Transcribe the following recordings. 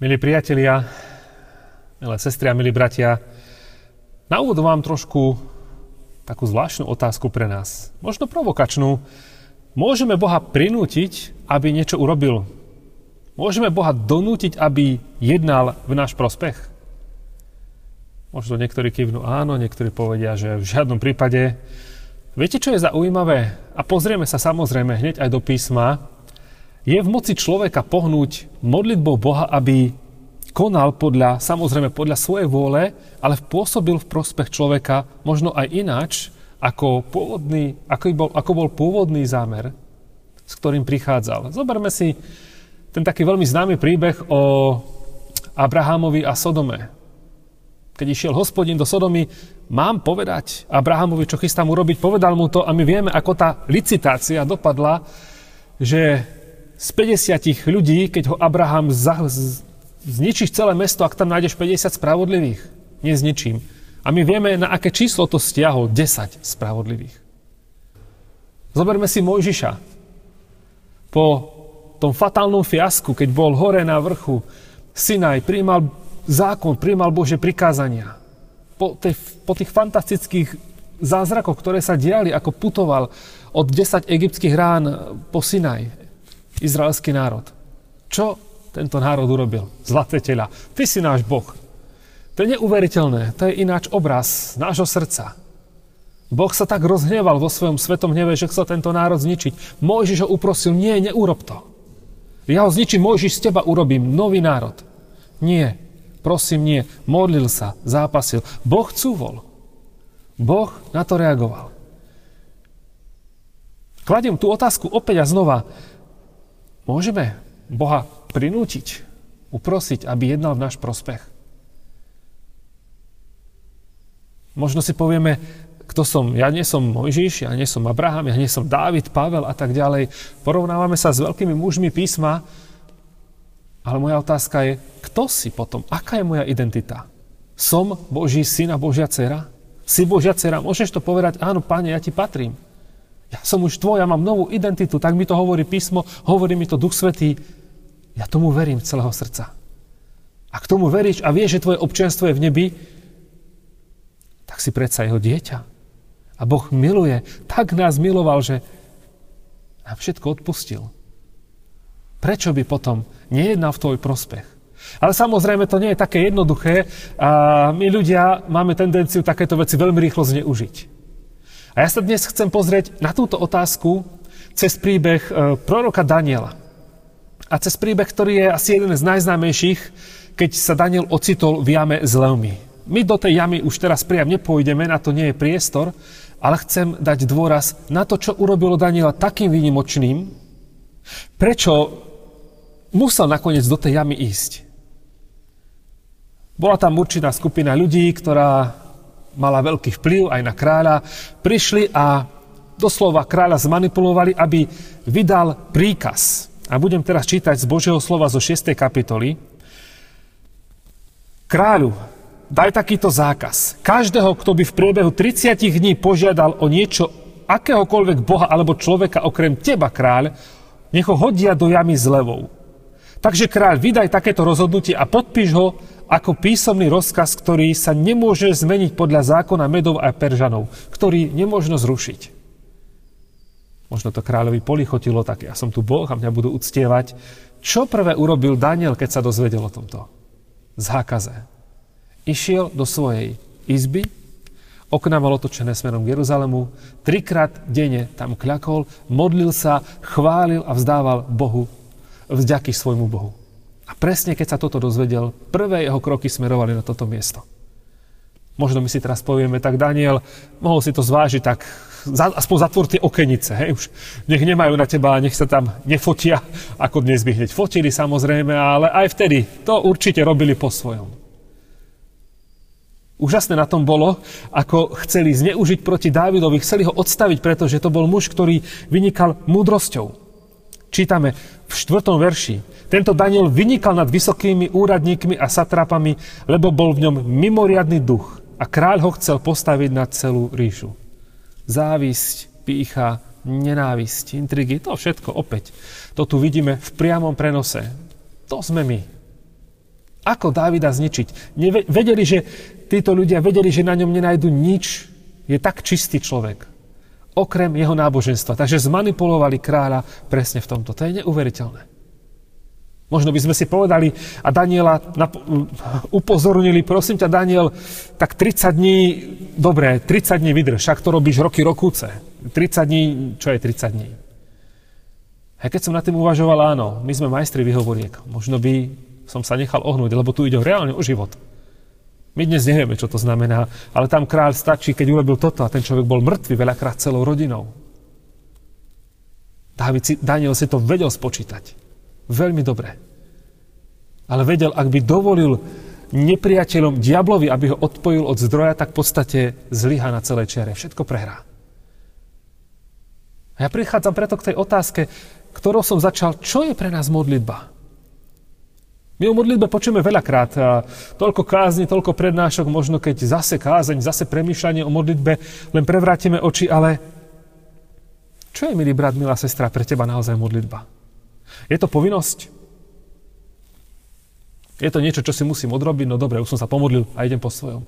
Milí priatelia, milé sestry a milí bratia, na úvod mám trošku takú zvláštnu otázku pre nás. Možno provokačnú. Môžeme Boha prinútiť, aby niečo urobil? Môžeme Boha donútiť, aby jednal v náš prospech? Možno niektorí kývnú áno, niektorí povedia, že v žiadnom prípade. Viete, čo je zaujímavé? A pozrieme sa samozrejme hneď aj do písma, je v moci človeka pohnúť modlitbou Boha, aby konal podľa, samozrejme podľa svojej vôle, ale pôsobil v prospech človeka možno aj ináč, ako, pôvodný, ako, bol, ako bol pôvodný zámer, s ktorým prichádzal. Zoberme si ten taký veľmi známy príbeh o Abrahamovi a Sodome. Keď išiel hospodin do Sodomy, mám povedať Abrahamovi, čo chystám urobiť, povedal mu to a my vieme, ako tá licitácia dopadla, že z 50 ľudí, keď ho Abraham za, z, zničíš celé mesto, ak tam nájdeš 50 spravodlivých. Nezničím. A my vieme, na aké číslo to stiahol. 10 spravodlivých. Zoberme si Mojžiša. Po tom fatálnom fiasku, keď bol hore na vrchu Sinaj, príjmal zákon, príjmal Bože prikázania. Po, tej, po tých fantastických zázrakoch, ktoré sa diali, ako putoval od 10 egyptských rán po Sinaj, izraelský národ. Čo tento národ urobil? Zlaté tela. Ty si náš Boh. To je neuveriteľné. To je ináč obraz nášho srdca. Boh sa tak rozhneval vo svojom svetom hneve, že chcel tento národ zničiť. Mojžiš ho uprosil, nie, neurob to. Ja ho zničím, Mojžiš z teba urobím nový národ. Nie, prosím, nie. Modlil sa, zápasil. Boh cúvol. Boh na to reagoval. Kladiem tú otázku opäť a znova. Môžeme Boha prinútiť, uprosiť, aby jednal v náš prospech. Možno si povieme, kto som, ja nie som Mojžiš, ja nie som Abraham, ja nie som Dávid, Pavel a tak ďalej. Porovnávame sa s veľkými mužmi písma, ale moja otázka je, kto si potom? Aká je moja identita? Som Boží syn a Božia dcera? Si Božia dcera? Môžeš to povedať, áno, páne, ja ti patrím. Ja som už tvoj, ja mám novú identitu, tak mi to hovorí písmo, hovorí mi to Duch Svetý. Ja tomu verím z celého srdca. Ak tomu veríš a vieš, že tvoje občianstvo je v nebi, tak si predsa jeho dieťa. A Boh miluje, tak nás miloval, že nám všetko odpustil. Prečo by potom nejednal v tvoj prospech? Ale samozrejme to nie je také jednoduché a my ľudia máme tendenciu takéto veci veľmi rýchlo zneužiť. A ja sa dnes chcem pozrieť na túto otázku cez príbeh e, proroka Daniela. A cez príbeh, ktorý je asi jeden z najznámejších, keď sa Daniel ocitol v jame s levmi. My do tej jamy už teraz priam nepôjdeme, na to nie je priestor, ale chcem dať dôraz na to, čo urobilo Daniela takým výnimočným, prečo musel nakoniec do tej jamy ísť. Bola tam určitá skupina ľudí, ktorá mala veľký vplyv aj na kráľa, prišli a doslova kráľa zmanipulovali, aby vydal príkaz. A budem teraz čítať z Božieho slova zo 6. kapitoly. Kráľu, daj takýto zákaz. Každého, kto by v priebehu 30 dní požiadal o niečo akéhokoľvek boha alebo človeka okrem teba, kráľ, nech ho hodia do jamy s levou. Takže kráľ, vydaj takéto rozhodnutie a podpíš ho ako písomný rozkaz, ktorý sa nemôže zmeniť podľa zákona Medov a Peržanov, ktorý nemôžno zrušiť. Možno to kráľovi polichotilo, tak ja som tu Boh a mňa budú uctievať. Čo prvé urobil Daniel, keď sa dozvedel o tomto? Zákaze. Išiel do svojej izby, okna mal otočené smerom k Jeruzalemu, trikrát denne tam kľakol, modlil sa, chválil a vzdával Bohu vďaky svojmu Bohu. A presne keď sa toto dozvedel, prvé jeho kroky smerovali na toto miesto. Možno my si teraz povieme, tak Daniel, mohol si to zvážiť, tak aspoň zatvor tie okenice, hej, už nech nemajú na teba, nech sa tam nefotia, ako dnes by hneď fotili samozrejme, ale aj vtedy to určite robili po svojom. Úžasné na tom bolo, ako chceli zneužiť proti Dávidovi, chceli ho odstaviť, pretože to bol muž, ktorý vynikal múdrosťou. Čítame štvrtom verši. Tento Daniel vynikal nad vysokými úradníkmi a satrapami, lebo bol v ňom mimoriadný duch a kráľ ho chcel postaviť na celú ríšu. Závisť, pícha, nenávisť, intrigy, to všetko opäť. To tu vidíme v priamom prenose. To sme my. Ako Dávida zničiť? Vedeli, že títo ľudia vedeli, že na ňom nenajdu nič. Je tak čistý človek. Okrem jeho náboženstva. Takže zmanipulovali kráľa presne v tomto. To je neuveriteľné. Možno by sme si povedali a Daniela upozornili, prosím ťa Daniel, tak 30 dní, dobre, 30 dní vydrž, však to robíš roky, rokúce. 30 dní, čo je 30 dní? A keď som na tým uvažoval, áno, my sme majstri vyhovoriek. Možno by som sa nechal ohnúť, lebo tu ide reálne o život. My dnes nevieme, čo to znamená, ale tam kráľ stačí, keď urobil toto a ten človek bol mŕtvy veľakrát celou rodinou. David Daniel si to vedel spočítať. Veľmi dobre. Ale vedel, ak by dovolil nepriateľom diablovi, aby ho odpojil od zdroja, tak v podstate zlyha na celej čiare. Všetko prehrá. A ja prichádzam preto k tej otázke, ktorou som začal, čo je pre nás modlitba? My o modlitbe počujeme veľakrát. Toľko kázni, toľko prednášok, možno keď zase kázeň, zase premýšľanie o modlitbe, len prevrátime oči, ale čo je, milý brat, milá sestra, pre teba naozaj modlitba? Je to povinnosť? Je to niečo, čo si musím odrobiť? No dobre, už som sa pomodlil a idem po svojom.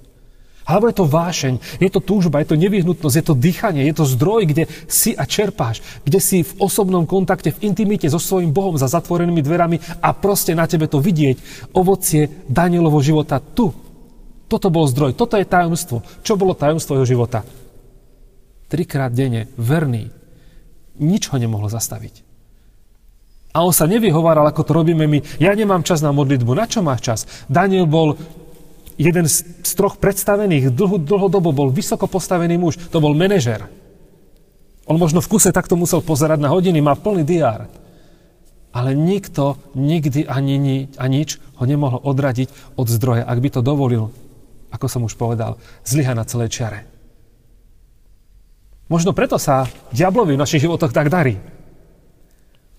Alebo je to vášeň, je to túžba, je to nevyhnutnosť, je to dýchanie, je to zdroj, kde si a čerpáš, kde si v osobnom kontakte, v intimite so svojím Bohom za zatvorenými dverami a proste na tebe to vidieť. Ovocie Danielovo života tu. Toto bol zdroj, toto je tajomstvo. Čo bolo tajomstvo jeho života? Trikrát denne, verný. Nič ho nemohlo zastaviť. A on sa nevyhováral, ako to robíme my. Ja nemám čas na modlitbu. Na čo máš čas? Daniel bol jeden z, z troch predstavených. Dlho, dlhodobo bol vysoko postavený muž. To bol manažer. On možno v kuse takto musel pozerať na hodiny, má plný diár. Ale nikto nikdy ani, ni, ani nič ho nemohol odradiť od zdroja, ak by to dovolil, ako som už povedal, zlyha na celej čiare. Možno preto sa diablovi v našich životoch tak darí.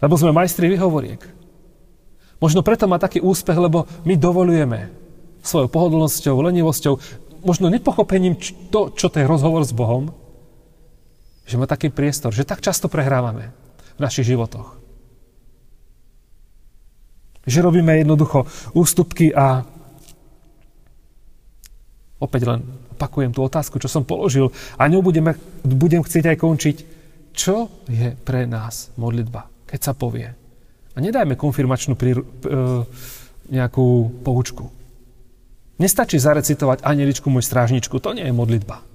Lebo sme majstri vyhovoriek. Možno preto má taký úspech, lebo my dovolujeme svojou pohodlnosťou, lenivosťou, možno nepochopením to, čo to je rozhovor s Bohom, že má taký priestor, že tak často prehrávame v našich životoch. Že robíme jednoducho ústupky a opäť len opakujem tú otázku, čo som položil a ňou budeme, budem chcieť aj končiť. Čo je pre nás modlitba? keď sa povie. A nedajme konfirmačnú prí, e, nejakú poučku. Nestačí zarecitovať anieličku môj strážničku, to nie je modlitba.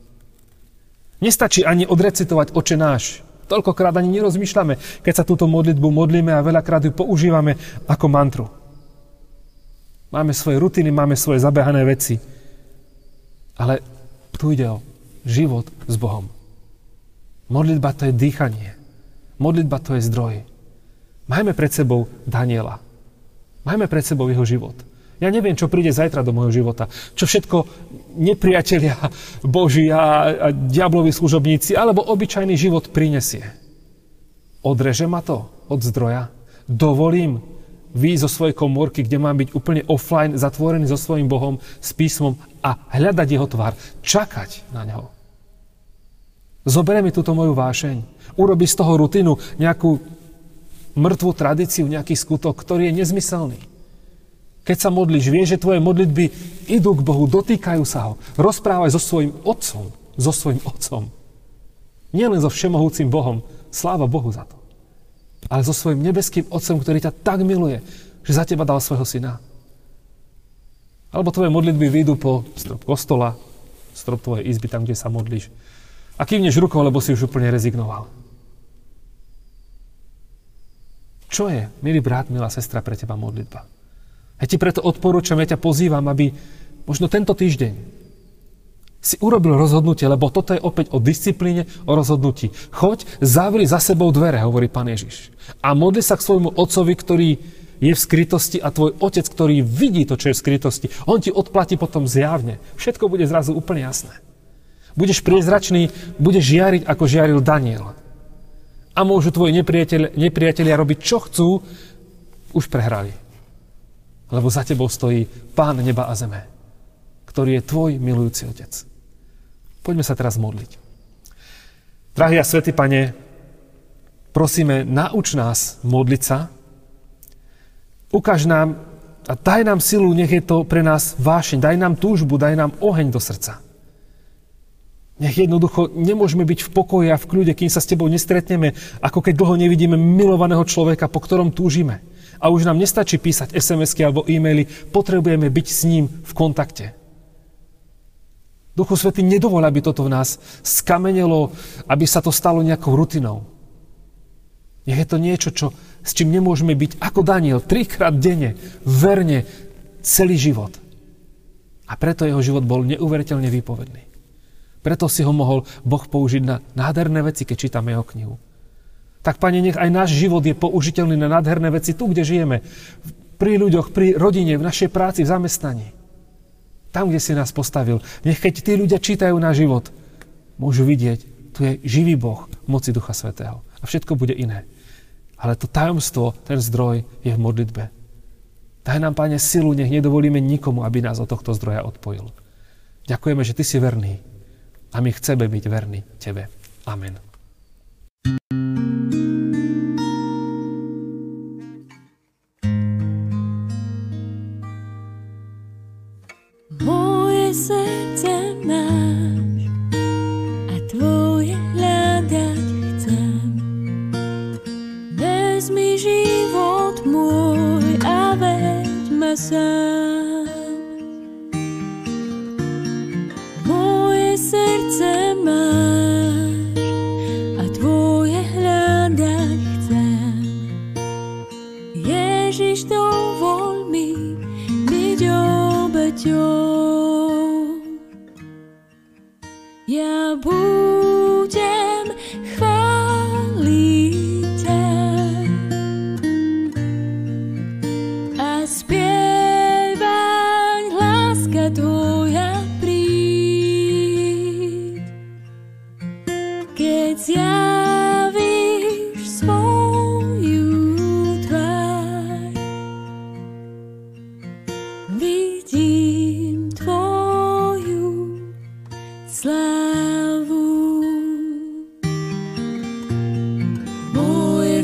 Nestačí ani odrecitovať oče náš. Toľkokrát ani nerozmýšľame, keď sa túto modlitbu modlíme a veľakrát ju používame ako mantru. Máme svoje rutiny, máme svoje zabehané veci. Ale tu ide o život s Bohom. Modlitba to je dýchanie. Modlitba to je zdroj. Majme pred sebou Daniela. Majme pred sebou jeho život. Ja neviem, čo príde zajtra do môjho života. Čo všetko nepriatelia Boží a, a diabloví služobníci alebo obyčajný život prinesie. Odreže ma to od zdroja? Dovolím výjsť zo svojej komórky, kde mám byť úplne offline, zatvorený so svojím Bohom, s písmom a hľadať jeho tvár. Čakať na neho. Zoberie mi túto moju vášeň. Urobi z toho rutinu nejakú mŕtvú tradíciu, nejaký skutok, ktorý je nezmyselný. Keď sa modlíš, vieš, že tvoje modlitby idú k Bohu, dotýkajú sa ho. Rozprávaj so svojim otcom, so svojim otcom. Nielen so všemohúcim Bohom, sláva Bohu za to. Ale so svojim nebeským otcom, ktorý ťa tak miluje, že za teba dal svojho syna. Alebo tvoje modlitby vyjdú po strop kostola, strop tvojej izby, tam, kde sa modlíš. A kývneš rukou, lebo si už úplne rezignoval. Čo je, milý brat, milá sestra, pre teba modlitba? Ja ti preto odporúčam, ja ťa pozývam, aby možno tento týždeň si urobil rozhodnutie, lebo toto je opäť o disciplíne, o rozhodnutí. Choď, zavri za sebou dvere, hovorí pán Ježiš. A modli sa k svojmu otcovi, ktorý je v skrytosti a tvoj otec, ktorý vidí to, čo je v skrytosti, on ti odplatí potom zjavne. Všetko bude zrazu úplne jasné. Budeš priezračný, budeš žiariť, ako žiaril Daniel a môžu tvoji nepriateľ, nepriatelia robiť, čo chcú, už prehrali. Lebo za tebou stojí Pán neba a zeme, ktorý je tvoj milujúci Otec. Poďme sa teraz modliť. Drahý a svätý Pane, prosíme, nauč nás modliť sa, ukáž nám a daj nám silu, nech je to pre nás vášeň, daj nám túžbu, daj nám oheň do srdca. Nech jednoducho nemôžeme byť v pokoji a v kľude, kým sa s tebou nestretneme, ako keď dlho nevidíme milovaného človeka, po ktorom túžime. A už nám nestačí písať SMS-ky alebo e-maily, potrebujeme byť s ním v kontakte. Duchu Svety nedovol, aby toto v nás skamenelo, aby sa to stalo nejakou rutinou. Nech je to niečo, čo, s čím nemôžeme byť ako Daniel, trikrát denne, verne, celý život. A preto jeho život bol neuveriteľne výpovedný. Preto si ho mohol Boh použiť na nádherné veci, keď čítame jeho knihu. Tak, Pane, nech aj náš život je použiteľný na nádherné veci tu, kde žijeme. Pri ľuďoch, pri rodine, v našej práci, v zamestnaní. Tam, kde si nás postavil. Nech keď tí ľudia čítajú náš život, môžu vidieť, tu je živý Boh moci Ducha Svetého. A všetko bude iné. Ale to tajomstvo, ten zdroj je v modlitbe. Daj nám, Pane, silu, nech nedovolíme nikomu, aby nás od tohto zdroja odpojil. Ďakujeme, že Ty si verný a my chceme byť verní Tebe. Amen. Moje srdce máš a tvoje hľadať chcem. Vezmi život môj a veď ma sám.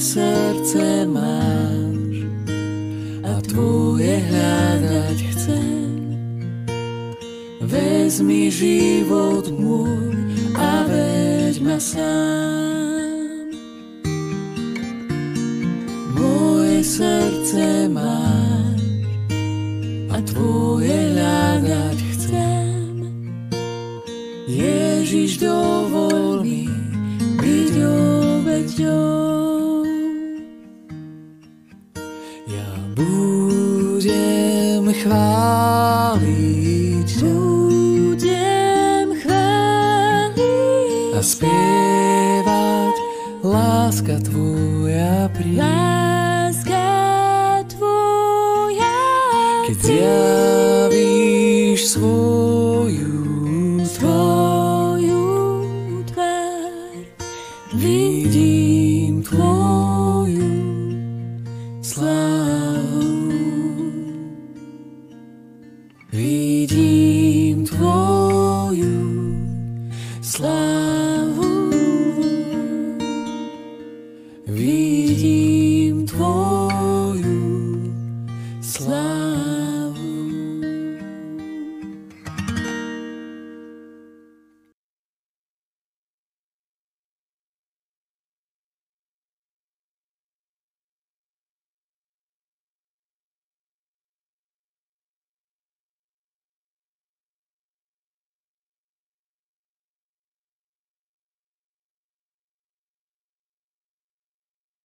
srdce máš a tvoje hľadať chcem. Vezmi život môj a veď ma sám. Moje srdce máš a tvoje hľadať chcem. Ježiš, dovol mi byť obeťou. Vidím tvoju slávu.